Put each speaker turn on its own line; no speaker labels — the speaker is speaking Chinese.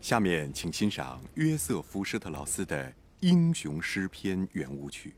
下面请欣赏约瑟夫施特劳斯的英雄诗篇圆舞曲。